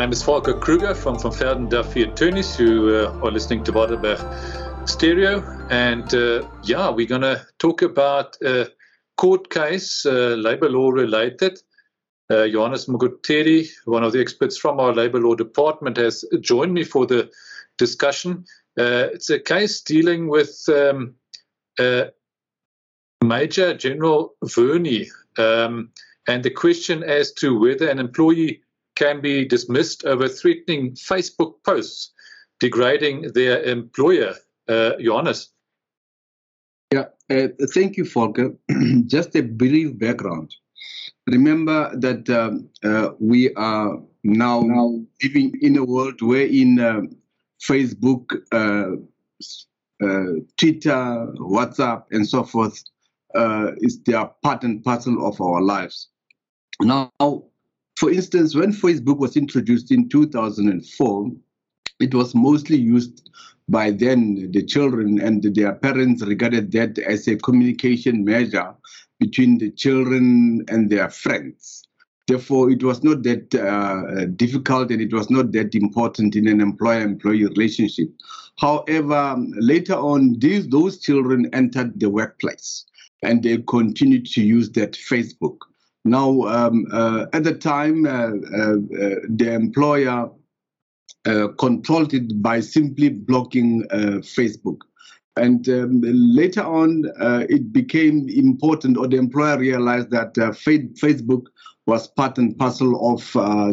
name is Volker Kruger from Van Velden Duffey Attorneys, who uh, are listening to Waterberg Stereo. And uh, yeah, we're going to talk about a court case, uh, labor law related. Uh, Johannes Mogoteri, one of the experts from our labor law department, has joined me for the discussion. Uh, it's a case dealing with um, Major General Vearey um, and the question as to whether an employee can be dismissed over threatening Facebook posts degrading their employer. Uh, Johannes. Yeah, uh, thank you, Volker. Just a brief background. Remember that um, uh, we are now, now, living in a world wherein uh, Facebook, uh, uh, Twitter, WhatsApp, and so forth is they are part and parcel of our lives. Now, for instance, when Facebook was introduced in 2004, it was mostly used by then the children and their parents regarded that as a communication measure between the children and their friends. Therefore, it was not that uh, difficult and it was not that important in an employer-employee relationship. However, later on, these those children entered the workplace and they continued to use that Facebook. Now, um, uh, at the time, uh, uh, uh the employer controlled it by simply blocking Facebook. And um, later on, it became important, or the employer realized that Facebook was part and parcel of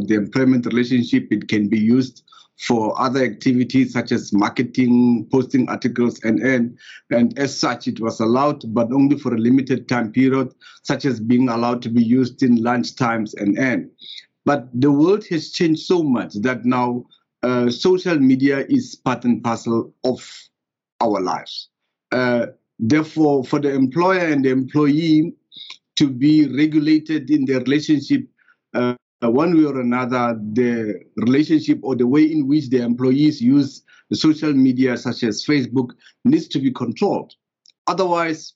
the employment relationship. It can be used for other activities such as marketing, posting articles, and and and as such, it was allowed, but only for a limited time period, such as being allowed to be used in lunch times and and. But the world has changed so much that now uh, social media is part and parcel of our lives. Uh, therefore, for the employer and the employee to be regulated in their relationship uh, uh, one way or another, the relationship or the way in which the employees use the social media, such as Facebook, needs to be controlled. Otherwise,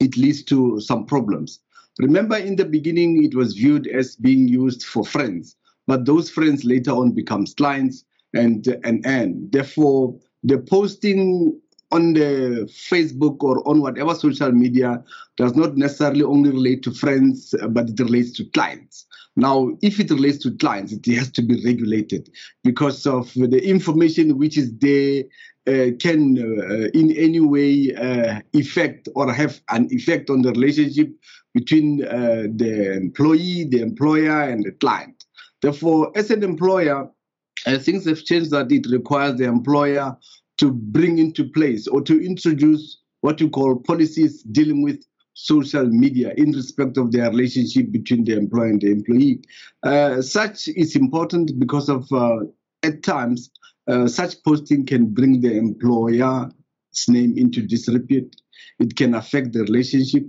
it leads to some problems. Remember, in the beginning, it was viewed as being used for friends, but those friends later on becomes clients and and and therefore the posting on the Facebook or on whatever social media does not necessarily only relate to friends, but it relates to clients. Now, if it relates to clients, it has to be regulated because of the information which is there uh, can uh, in any way uh, affect or have an effect on the relationship between uh, the employee, the employer, and the client. Therefore, as an employer, uh, things have changed that it requires the employer to bring into place or to introduce what you call policies dealing with social media in respect of their relationship between the employer and the employee. Uh, such is important because of uh, at times uh, such posting can bring the employer's name into disrepute. It can affect the relationship.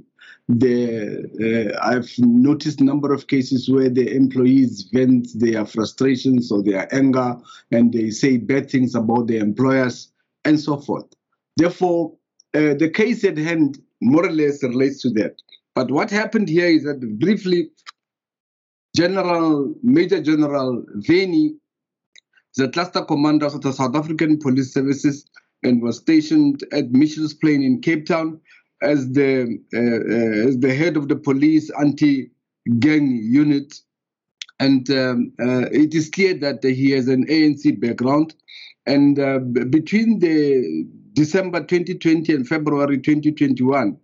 The, uh, I've noticed a number of cases where the employees vent their frustrations or their anger and they say bad things about the employers and so forth. Therefore, uh, the case at hand more or less relates to that. But what happened here is that briefly, General Major General Vearey, the cluster commander of the South African Police Services, and was stationed at Mitchell's Plain in Cape Town as the uh, uh, as the head of the police anti-gang unit. And um, uh, it is clear that he has an ANC background. And uh, between the December 2020 and February 2021,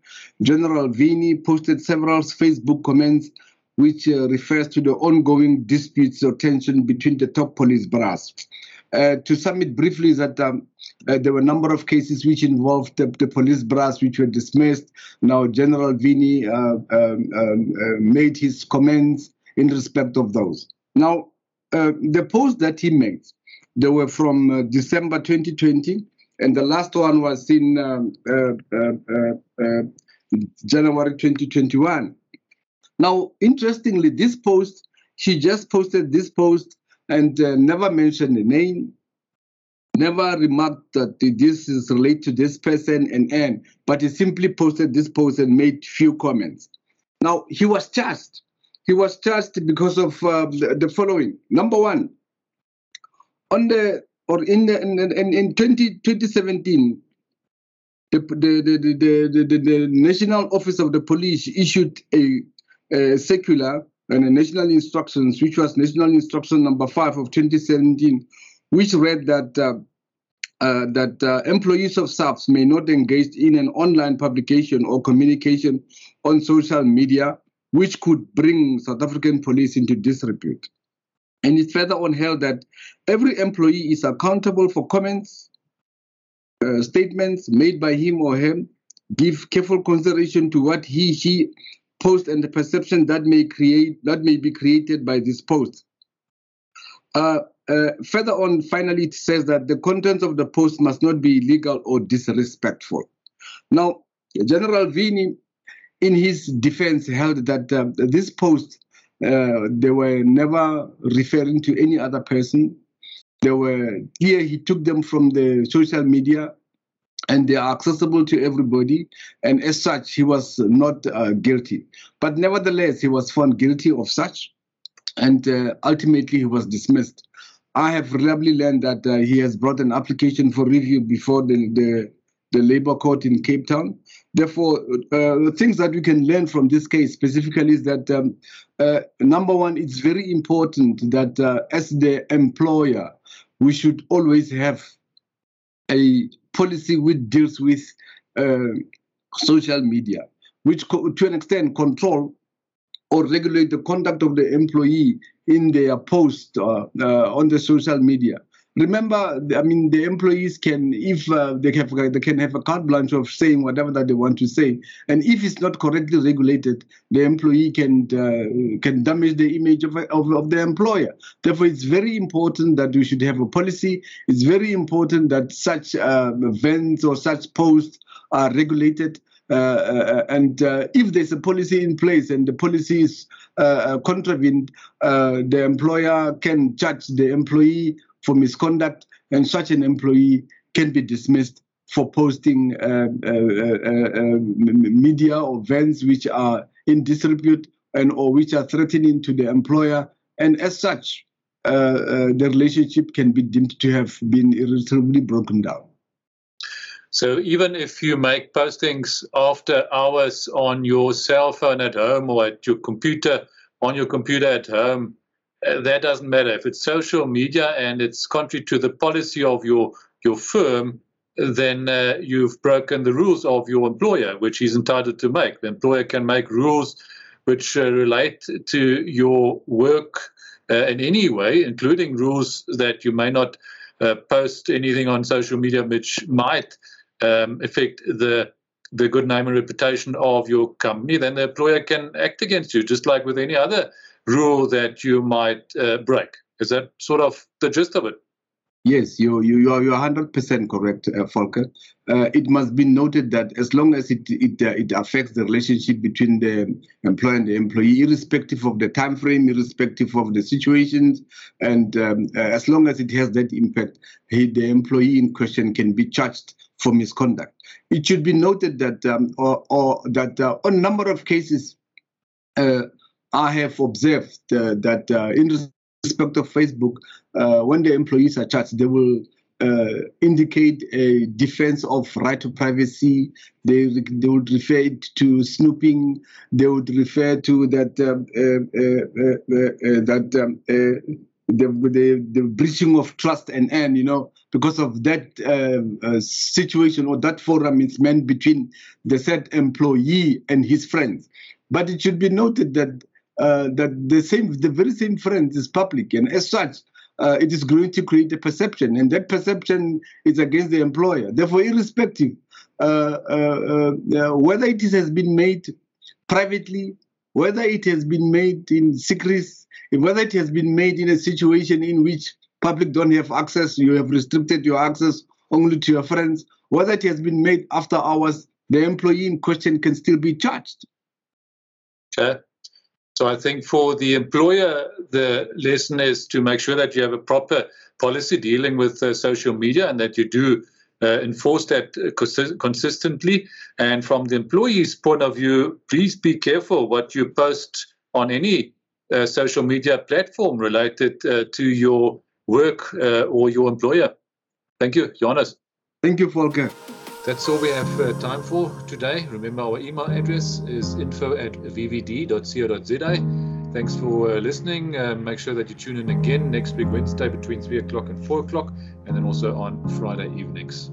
General Vearey posted several Facebook comments which uh, refers to the ongoing disputes or tension between the top police brass. Uh, to sum it briefly, is that um, uh, there were a number of cases which involved the, the, police brass which were dismissed. Now, General Vearey uh, um, um, uh, made his comments in respect of those. Now, uh, the posts that he made, they were from December 2020 and the last one was in um, uh, uh, uh, January 2021. Now, interestingly, this post, she just posted this post and never mentioned the name, never remarked that this is related to this person and and but he simply posted this post and made few comments now he was charged he was charged because of uh, the, following. Number one on the or in the, in, in, in 20, 2017, the, the, the, the, the, National Office of the Police issued a, a and a national instructions, which was National Instruction Number Five of 2017, which read that uh, uh, that uh, employees of SAPS may not engage in an online publication or communication on social media, which could bring South African police into disrepute. And it further on held that every employee is accountable for comments, uh, statements made by him or him, give careful consideration to what he, she post and the perception that may create that may be created by this post. Uh, uh, further on, finally, it says that the contents of the post must not be illegal or disrespectful. Now, General Vearey, in his defense, held that uh, this post uh, they were never referring to any other person. They were here. He took them from the social media and they are accessible to everybody. And as such, he was not uh, guilty. But nevertheless, he was found guilty of such, and uh, ultimately he was dismissed. I have reliably learned that uh, he has brought an application for review before the, the, the labor court in Cape Town. Therefore, uh, the things that we can learn from this case specifically is that um, uh, number one, it's very important that uh, as the employer, we should always have a policy which deals with social media, which to an extent control or regulate the conduct of the employee in their post uh, uh, on the social media remember, I mean, the employees can, if uh, they have, they can have a carte blanche of saying whatever that they want to say, and if it's not correctly regulated, the employee can uh, can damage the image of, of, of the employer. Therefore, it's very important that we should have a policy. It's very important that such uh, events or such posts are regulated. Uh, uh, and uh, if there's a policy in place and the policy is contravened, the employer can charge the employee for misconduct, and such an employee can be dismissed for posting uh, uh, uh, uh media or events which are in disrepute and or which are threatening to the employer, and as such, uh, uh, the relationship can be deemed to have been irretrievably broken down. So even if you make postings after hours on your cell phone at home or at your computer, on your computer at home, that doesn't matter. If it's social media and it's contrary to the policy of your your firm, then uh, you've broken the rules of your employer, which he's entitled to make. The employer can make rules which uh, relate to your work uh, in any way, including rules that you may not uh, post anything on social media which might um, affect the the good name and reputation of your company. Then the employer can act against you, just like with any other rule that you might uh, break. Is that sort of the gist of it? Yes, you you you are you are 100% correct, uh, Volker. Uh, it must be noted that as long as it it, uh, it affects the relationship between the employer and the employee, irrespective of the time frame, irrespective of the situations, and um, uh, as long as it has that impact, he, the employee in question can be charged for misconduct. It should be noted that um, or, or that uh, a number of cases. Uh, I have observed uh, that uh, in respect of Facebook, uh, when the employees are charged, they will uh, indicate a defense of right to privacy. They they would refer to snooping. They would refer to that um, that um, the, the the breaching of trust and and you know because of that situation or that forum is meant between the said employee and his friends. But it should be noted that uh, that the same, the very same friend is public, and as such, uh, it is going to create a perception, and that perception is against the employer. Therefore, irrespective uh, uh, uh whether it has been made privately, whether it has been made in secrecy, whether it has been made in a situation in which public don't have access, you have restricted your access only to your friends, whether it has been made after hours, the employee in question can still be charged. Okay. So I think for the employer, the lesson is to make sure that you have a proper policy dealing with uh, social media and that you do uh, enforce that uh, consistently. And from the employee's point of view, please be careful what you post on any uh, social media platform related uh, to your work uh, or your employer. Thank you, Jonas. Thank you, Volker. That's all we have uh, time for today. Remember, our email address is info at vvd.co.za. Thanks for uh, listening. Uh, make sure that you tune in again next week, Wednesday, between 3 o'clock and 4 o'clock, and then also on Friday evenings.